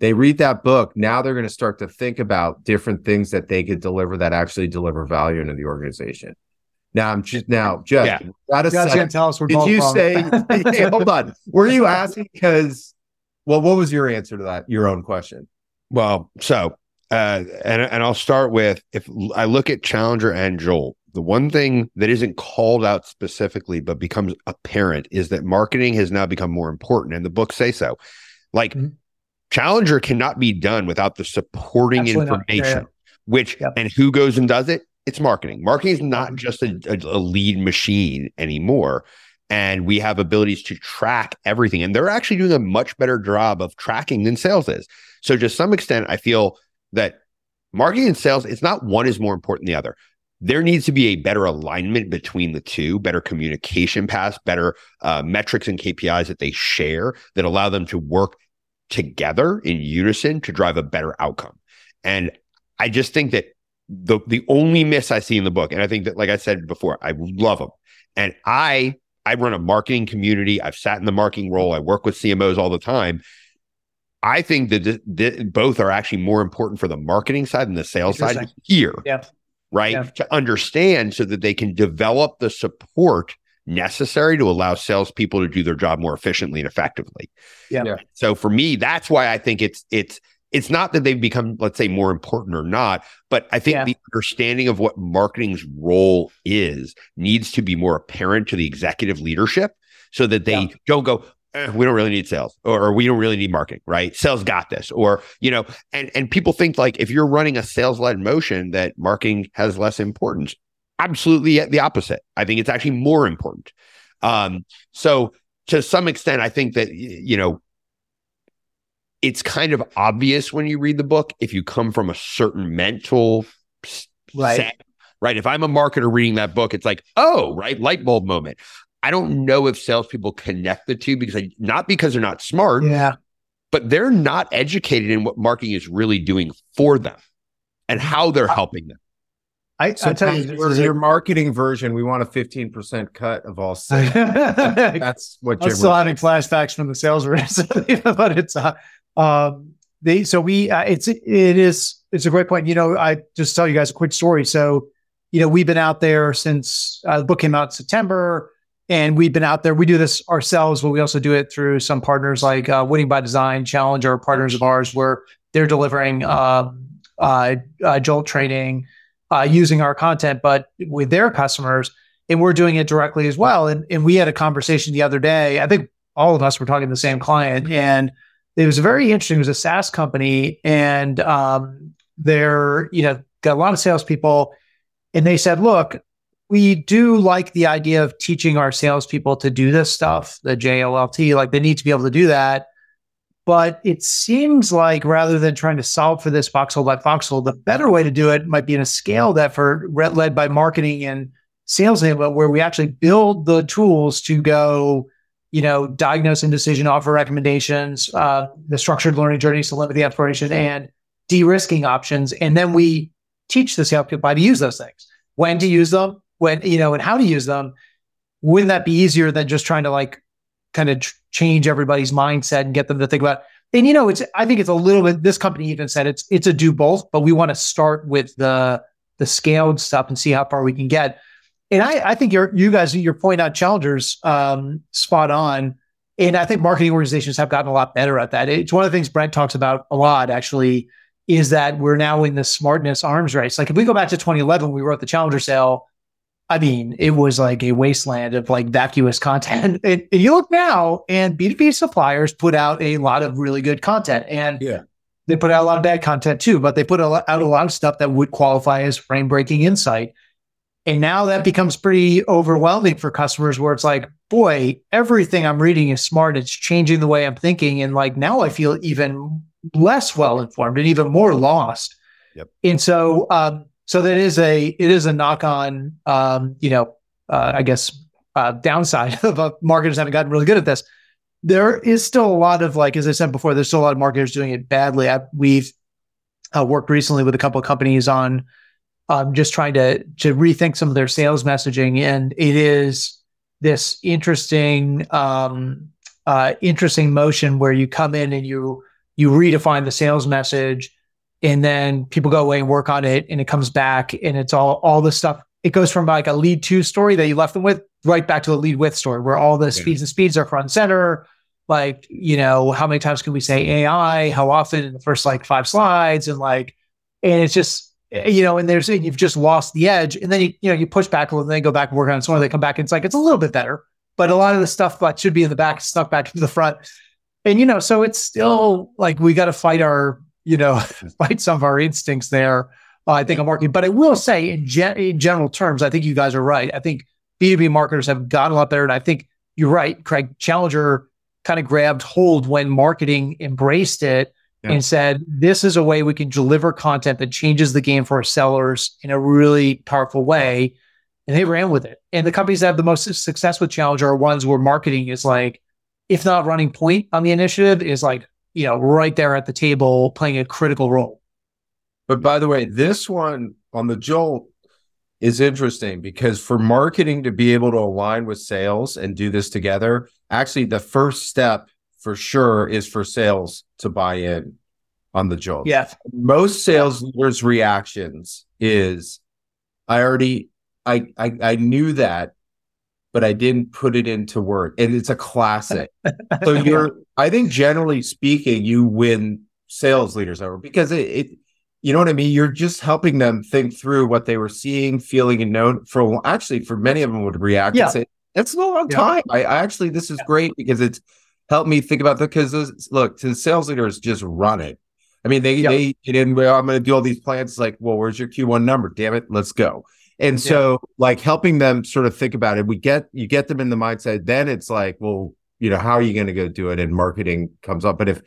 they read that book now they're going to start to think about different things that they could deliver that actually deliver value into the organization now i'm just now judd Yeah. got a God's second. tell us we're did both you wrong. say hey, *laughs* *laughs* hold on were you asking because well what was your answer to that your own question Well, so uh, and and I'll start with if I look at Challenger and Jolt, the one thing that isn't called out specifically but becomes apparent is that marketing has now become more important, and the books say so. Like Mhm. Challenger cannot be done without the supporting Absolutely not. Yeah, information, which Yep. and who goes and does it? It's marketing. Marketing is Mm-hmm. not just a, a, a lead machine anymore. And we have abilities to track everything. And they're actually doing a much better job of tracking than sales is. So to some extent, I feel that marketing and sales, it's not one is more important than the other. There needs to be a better alignment between the two, better communication paths, better uh, metrics and KPIs that they share that allow them to work together in unison to drive a better outcome. And I just think that the the only miss I see in the book, and I think that, like I said before, I love them, and I I run a marketing community. I've sat in the marketing role. I work with CMOs all the time. I think that th- th- both are actually more important for the marketing side and the sales side here. Yeah. Right. Yeah. To understand so that they can develop the support necessary to allow salespeople to do their job more efficiently and effectively. Yeah. Yeah. So for me, that's why I think it's it's it's not that they've become, let's say, more important or not, but I think Yeah. the understanding of what marketing's role is needs to be more apparent to the executive leadership so that they Yeah. don't go, eh, we don't really need sales or, we don't really need marketing, right? Sales got this. Or, you know, and and people think like if you're running a sales-led motion that marketing has less importance. Absolutely the opposite. I think it's actually more important. Um, so to some extent, I think that you know it's kind of obvious when you read the book if you come from a certain mental Right. set, right? If I'm a marketer reading that book, it's like, oh, right, light bulb moment. I don't know if salespeople connect the two because I, not because they're not smart, Yeah. but they're not educated in what marketing is really doing for them and how they're helping them. I, so I tell you, this your, is your marketing version we want a 15% cut of all *laughs* sales I'm that's what Jim still was- having flashbacks from the sales reps, *laughs* but it's uh, um, they. So we, uh, it's it is it's a great point. You know, I just tell you guys a quick story. So, you know, we've been out there since uh, the book came out in September, and we've been out there. We do this ourselves, but we also do it through some partners like uh, Winning by Design, Challenger, partners of ours, where they're delivering uh, uh, Jolt training uh, using our content, but with their customers, and we're doing it directly as well. And and we had a conversation the other day. I think all of us were talking to the same client, and it was very interesting. It was a SaaS company, and um, they're you know got a lot of salespeople, and they said, look. We do like the idea of teaching our salespeople to do this stuff, the JOLT, like they need to be able to do that. But it seems like rather than trying to solve for this foxhole by foxhole, the better way to do it might be in a scaled effort led by marketing and sales enablement, where we actually build the tools to go, you know, diagnose and decision, offer recommendations, uh, the structured learning journeys to limit the exploration, and de-risking options. And then we teach the salespeople how to use those things, when to use them, when you know, and how to use them. Wouldn't that be easier than just trying to like kind of tr- change everybody's mindset and get them to think about? And you know, it's I think it's a little bit. This company even said it's it's a do both, but we want to start with the the scaled stuff and see how far we can get. And I, I think your you guys your point on challengers um, spot on. And I think marketing organizations have gotten a lot better at that. It's one of the things Brent talks about a lot, actually, is that we're now in the smartness arms race. Like if we go back to 2011, we wrote the challenger sale. I mean, it was like a wasteland of like vacuous content. *laughs* And, and you look now, and B2B suppliers put out a lot of really good content. And Yeah. they put out a lot of bad content too, but they put a lot, out a lot of stuff that would qualify as frame breaking insight. And now that becomes pretty overwhelming for customers where it's like, boy, everything I'm reading is smart. It's changing the way I'm thinking. And like now I feel even less well informed and even more lost. Yep. And so, um, so that is a, it is a knock on, um, you know, uh, I guess, uh, downside *laughs* of uh, marketers haven't gotten really good at this. There is still a lot of like, as I said before, there's still a lot of marketers doing it badly. I, we've uh, worked recently with a couple of companies on um, just trying to to rethink some of their sales messaging, and it is this interesting um, uh, interesting motion where you come in and you you redefine the sales message, and then people go away and work on it, and it comes back, and it's all all the stuff. It goes from like a lead to story that you left them with right back to a lead with story where all the speeds and speeds are front and center. Like you know how many times can we say ai how often in the first like five slides? And like and it's just you know and there's and you've just lost the edge. And then you you know you push back a little then they go back and work on it so when they come back and it's like it's a little bit better. But a lot of the stuff that should be in the back is snuck back to the front. And you know so it's still like we got to fight our you know *laughs* fight some of our instincts there uh, i think i'm working but i will say in, gen- in general terms i think you guys are right i think b2b marketers have gotten a lot better and i think you're right craig challenger kind of grabbed hold when marketing embraced it Yeah. and said, this is a way we can deliver content that changes the game for our sellers in a really powerful way. And they ran with it. And the companies that have the most success with Challenger are ones where marketing is like, if not running point on the initiative, is like, you know, right there at the table playing a critical role. But by the way, this one on the Jolt is interesting because for marketing to be able to align with sales and do this together, actually the first step for sure is for sales to buy in on the Jolt. Yeah. Most sales leaders' reactions is I already I I, I knew that, but I didn't put it into word. And it's a classic. so *laughs* you're I think generally speaking, you win sales leaders over because it, it you know what I mean? You're just helping them think through what they were seeing, feeling, and known. For actually, for many of them would react Yeah. and say, "It's a long Yeah. time." I, I actually, this is great because it's helped me think about the because look, to the sales leaders, just run it. I mean, they Yeah. they get in. Well, I'm going to do all these plans. It's like, well, where's your Q1 number? Damn it, let's go. And so, like helping them sort of think about it, we get you get them in the mindset. Then it's like, well, you know, how are you going to go do it? And marketing comes up. But if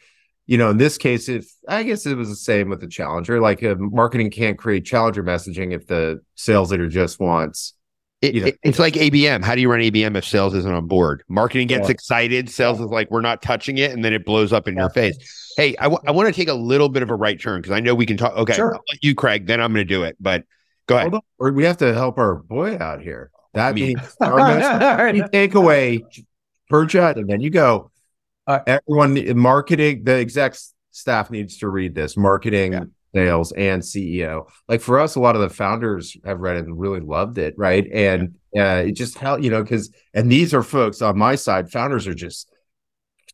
you know, in this case, if I guess it was the same with the challenger, like uh, marketing can't create challenger messaging if the sales leader just wants. It, You know. it- it's like ABM. How do you run ABM if sales isn't on board? Marketing gets Yeah. excited. Sales is like, we're not touching it. And then it blows up in your face. Hey, I want to take a little bit of a right turn because I know we can talk. Okay. Sure. I'll let you, Craig. Then I'm going to do it. But go ahead. Hold on, or we have to help our boy out here. That means *laughs* our message take away per jet, and then you go. All Everyone, marketing, the exec staff needs to read this. Marketing, Yeah. sales, and CEO. Like for us, a lot of the founders have read it and really loved it, right? And uh, it just helped, you know, because and these are folks on my side. Founders are just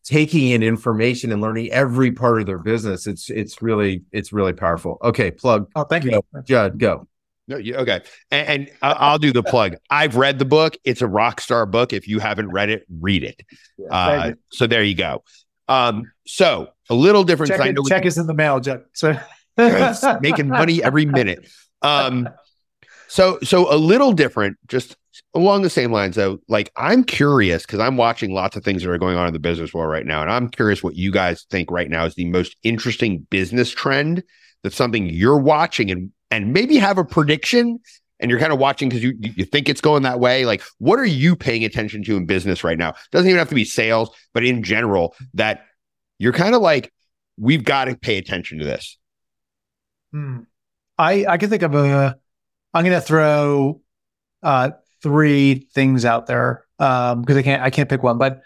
taking in information and learning every part of their business. It's it's really it's really powerful. Okay, plug, Oh, thank you. Judd, go. No, you, okay. And, and I'll do the plug. I've read the book. It's a rock star book. If you haven't read it, read it. Uh, so there you go. Um, so a little different. Check, it, know we- check is in the mail, Jeff. So making money every minute. Um, so so a little different, just along the same lines though. Like I'm curious because I'm watching lots of things that are going on in the business world right now, and I'm curious what you guys think right now is the most interesting business trend. That's something you're watching and and maybe have a prediction. and you're kind of watching because you you think it's going that way. Like, what are you paying attention to in business right now? Doesn't even have to be sales, but in general, that you're kind of like, we've got to pay attention to this. Hmm. I I can think of a. I'm going to throw uh, three things out there because um, I can't I can't pick one, but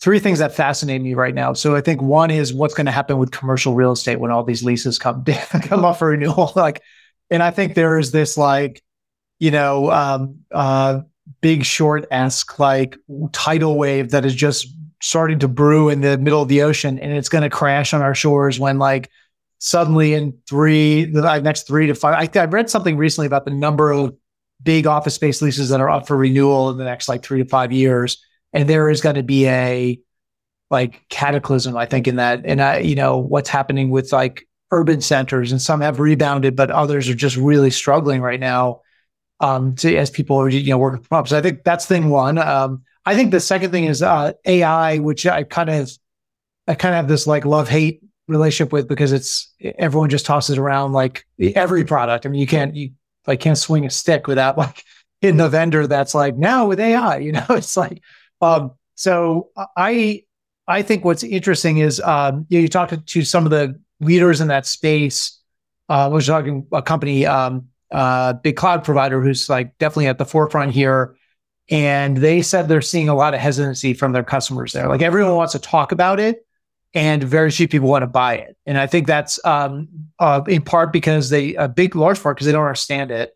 three things that fascinate me right now. So I think one is what's going to happen with commercial real estate when all these leases come *laughs* come up for renewal. *laughs* like, and I think there is this like, you know, um, uh, big short esque like tidal wave that is just starting to brew in the middle of the ocean, and it's going to crash on our shores when like suddenly in three the next three to five. I, I read something recently about the number of big office space leases that are up for renewal in the next like three to five years and there is going to be a like cataclysm i think in that and i you know what's happening with like urban centers and some have rebounded but others are just really struggling right now um to as people are you know working from home. So i think that's thing one. Um i think the second thing is uh ai which i kind of i kind of have this like love hate relationship with because it's everyone just tosses around like every product. I mean you can't you like can't swing a stick without *laughs* like hitting a vendor that's like now with ai *laughs* you know? It's like um, so I I think what's interesting is um, you, know, you talk to, to, some of the leaders in that space. Uh, was talking a company, um, uh, big cloud provider, who's like definitely at the forefront here, and they said they're seeing a lot of hesitancy from their customers there. Like everyone wants to talk about it, and very few people want to buy it. And I think that's um, uh, in part because they a big large part because they don't understand it.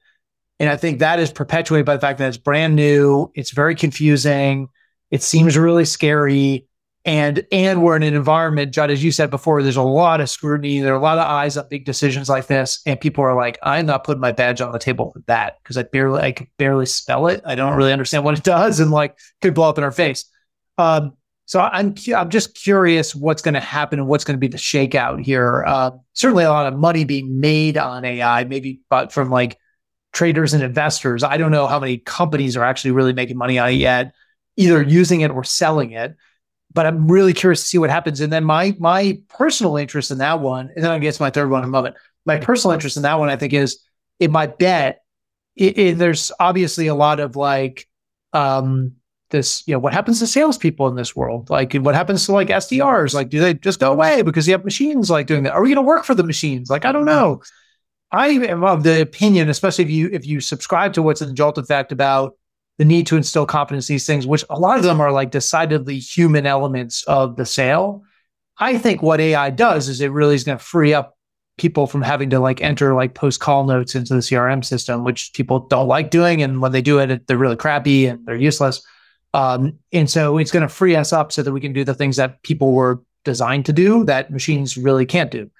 And I think that is perpetuated by the fact that it's brand new, it's very confusing it seems really scary. And and we're in an environment, Judd, as you said before, there's a lot of scrutiny. There are a lot of eyes on big decisions like this. And people are like, I'm not putting my badge on the table for that because I barely I can barely spell it. I don't really understand what it *laughs* does and like could blow up in our face. Um, so I'm I'm just curious what's going to happen and what's going to be the shakeout here. Uh, certainly, a lot of money being made on AI, maybe, but from like traders and investors. I don't know how many companies are actually really making money on it yet either using it or selling it. But I'm really curious to see what happens. And then my my personal interest in that one, and then I to my third one in a moment. My personal interest in that one, I think, is in my bet. It, it, there's obviously a lot of like um, this, you know, what happens to salespeople in this world? Like, what happens to like SDRs? Like, do they just go away because you have machines like doing that? Are we going to work for the machines? Like, I don't know. I am of the opinion, especially if you if you subscribe to what's in the Jolt effect about the need to instill confidence these things, which a lot of them are like decidedly human elements of the sale. I think what AI does is it really is going to free up people from having to like enter like post call notes into the CRM system, which people don't like doing. And when they do it, they're really crappy and they're useless. Um, and so it's going to free us up so that we can do the things that people were designed to do that machines really can't do.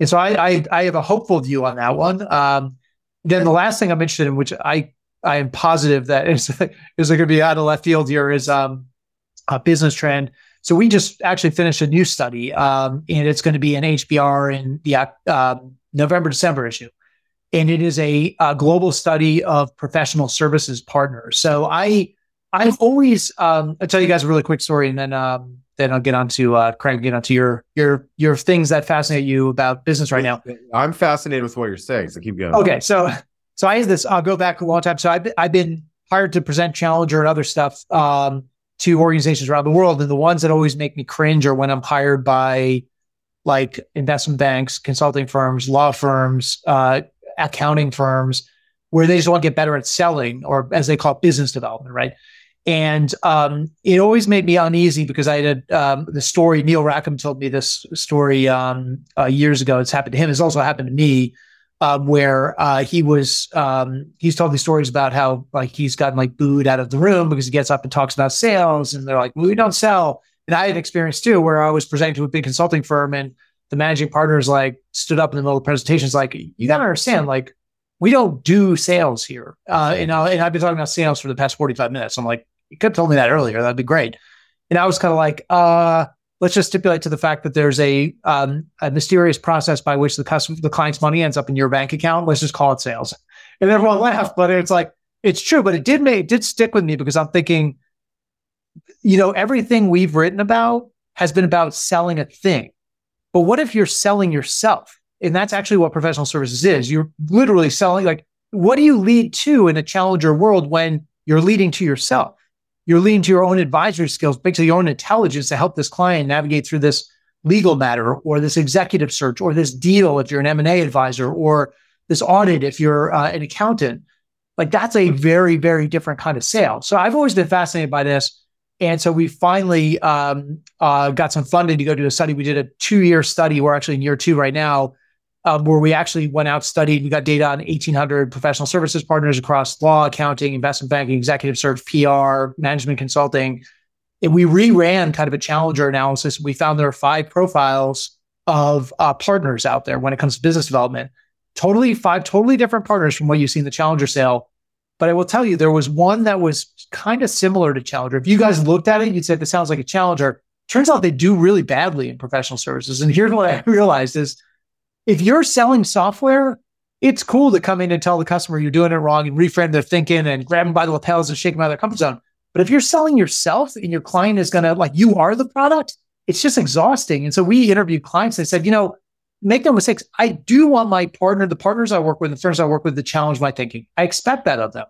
And so I, I, I have a hopeful view on that one. Um, then the last thing I'm interested in, which I I am positive that is *laughs* is going to be out of left field here is um, a business trend. So we just actually finished a new study, um, and it's going to be an HBR in the uh, November December issue, and it is a, a, global study of professional services partners. So I I've always um, I'll tell you guys a really quick story, and then um, then I'll get on to uh, Craig, get onto your your your things that fascinate you about business right now. I'm fascinated with what you're saying, so keep going. Okay, so so I had this, I'll go back a long time. So I've been, I've been hired to present Challenger and other stuff um, to organizations around the world. And the ones that always make me cringe are when I'm hired by like investment banks, consulting firms, law firms, uh, accounting firms, where they just want to get better at selling or as they call it, business development, right? And um, it always made me uneasy because I had um, the story. Neil Rackham told me this story um, uh, years ago. It's happened to him. It's also happened to me um, where uh, he was um, he's told these stories about how like he's gotten like booed out of the room because he gets up and talks about sales and they're like well, we don't sell. And i had experience too where i was presenting to a big consulting firm and the managing partners like stood up in the middle of the presentations like you got to understand like we don't do sales here. Uh, and, I, and i've been talking about sales for the past 45 minutes. I'm like you could have told me that earlier. That'd be great. And i was kind of like uh let's just stipulate to the fact that there's a um, a mysterious process by which the customer, the client's money ends up in your bank account. Let's just call it sales. And everyone *laughs* laughed, but it's like it's true. But it did make it did stick with me because I'm thinking, you know, everything we've written about has been about selling a thing. But what if you're selling yourself? And that's actually what professional services is. You're literally selling like what do you lead to in a challenger world when you're leading to yourself? You're leading to your own advisory skills, basically your own intelligence to help this client navigate through this legal matter or this executive search or this deal if you're an M&A advisor or this audit if you're uh, an accountant. Like that's a very, very different kind of sale. So I've always been fascinated by this. And so we finally um, uh, got some funding to go do a study. We did a two year study. We're actually in year two right now, um, where we actually went out, studied, we got data on 1,800 professional services partners across law, accounting, investment banking, executive search, PR, management consulting. And we reran kind of a challenger analysis. We found there are five profiles of uh, partners out there when it comes to business development. Totally five totally different partners from what you see in the challenger sale. But I will tell you, there was one that was kind of similar to Challenger. If you guys looked at it, you'd say this sounds like a Challenger. Turns out they do really badly in professional services. And here's what I *laughs* realized is if you're selling software, it's cool to come in and tell the customer you're doing it wrong and reframe their thinking and grab them by the lapels and shake them out of their comfort zone. But if you're selling yourself and your client is going to like, you are the product, it's just exhausting. And so we interviewed clients and said, you know, make no mistakes. I do want my partner, the partners I work with, the firms I work with to challenge my thinking. I expect that of them.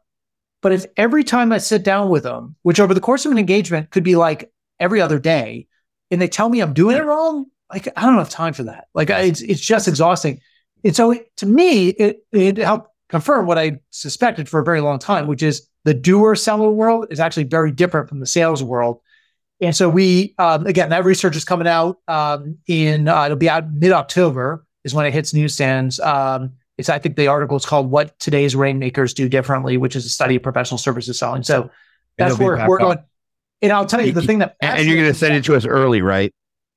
But if every time I sit down with them, which over the course of an engagement could be like every other day, and they tell me I'm doing it wrong, like I don't have time for that. Like it's it's just exhausting. And so it, to me, it it helped confirm what I suspected for a very long time, which is the doer seller world is actually very different from the sales world. And so we, um, again, that research is coming out um, in, uh, it'll be out mid October is when it hits newsstands. Um, it's, I think the article is called What Today's Rainmakers Do Differently, which is a study of professional services selling. So that's where we're going. And I'll tell you the thing that, and you're going to send it to us early, right?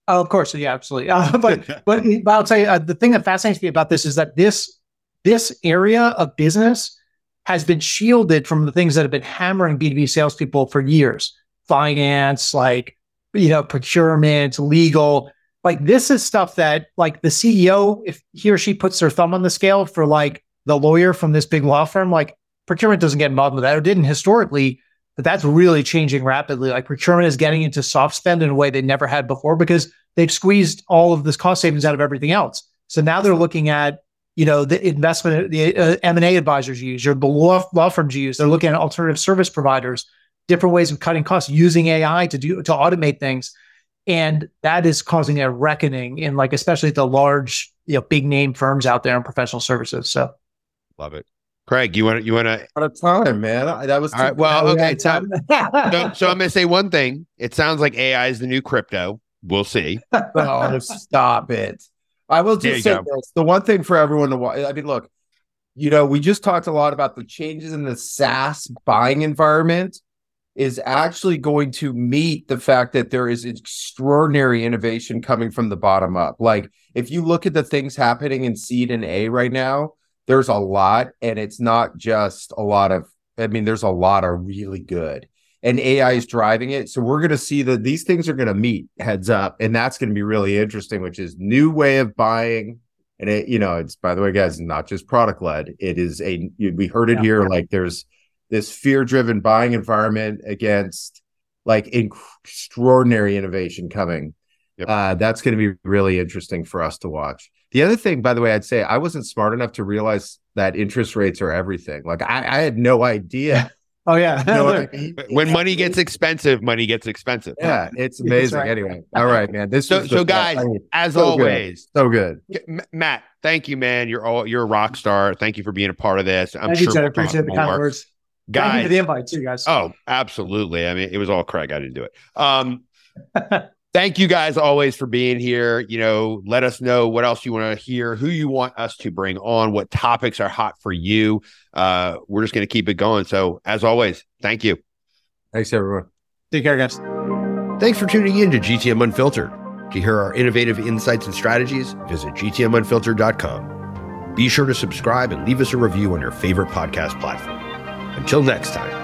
Oh, of course. Yeah, absolutely. *laughs* Uh, but, *laughs* but, but I'll tell you, uh, the thing that fascinates me about this is that this, this area of business has been shielded from the things that have been hammering B2B salespeople for years finance, like, you know, procurement, legal. Like this is stuff that like the CEO, if he or she puts their thumb on the scale for like the lawyer from this big law firm, like procurement doesn't get involved with that or didn't historically, but that's really changing rapidly. Like procurement is getting into soft spend in a way they never had before because they've squeezed all of this cost savings out of everything else. So now they're looking at, you know, the investment, the uh, M&A advisors use or the law, law firms use. They're looking at alternative service providers different ways of cutting costs using AI to do to automate things. And that is causing a reckoning in like especially the large, you know, big name firms out there in professional services. So love it. Craig, you want you want to out of time, man. That was all right. Well, okay. So, so, so I'm *laughs* going to say one thing. It sounds like AI is the new crypto. We'll see. *laughs* oh, stop it. I will just say this. The one thing for everyone to watch. I mean, look, you know, we just talked a lot about the changes in the SaaS buying environment is actually going to meet the fact that there is extraordinary innovation coming from the bottom up. Like if you look at the things happening in seed and A right now, there's a lot, and it's not just a lot of, I mean, there's a lot of really good. And AI is driving it. So we're going to see that these things are going to meet heads up. And that's going to be really interesting, which is new way of buying. And it, you know, it's by the way, guys, not just product led. It is a we heard it yeah. here. Like there's this fear driven buying environment against like extraordinary innovation coming. Yep. Uh, that's going to be really interesting for us to watch. The other thing, by the way, I'd say I wasn't smart enough to realize that interest rates are everything. Like I, I had no idea. *laughs* Oh yeah. no, *laughs* when money gets expensive, money gets expensive. Yeah, it's amazing. Right. Anyway, all right, man. This so, so guys, I mean, as so always, good. so good. Matt, thank you, man. You're all you're a rock star. Thank you for being a part of this. I'm thank sure you, I appreciate the kind words guys. Thank you for the invite too, guys. Oh, absolutely. I mean, it was all Craig. I didn't do it. Um, *laughs* thank you guys always for being here. You know, let us know what else you want to hear, who you want us to bring on, what topics are hot for you. Uh, we're just going to keep it going. So, as always, thank you. Thanks, everyone. Take care, guys. Thanks for tuning in to GTM Unfiltered. To hear our innovative insights and strategies, visit gtmunfiltered.com. Be sure to subscribe and leave us a review on your favorite podcast platform. Until next time.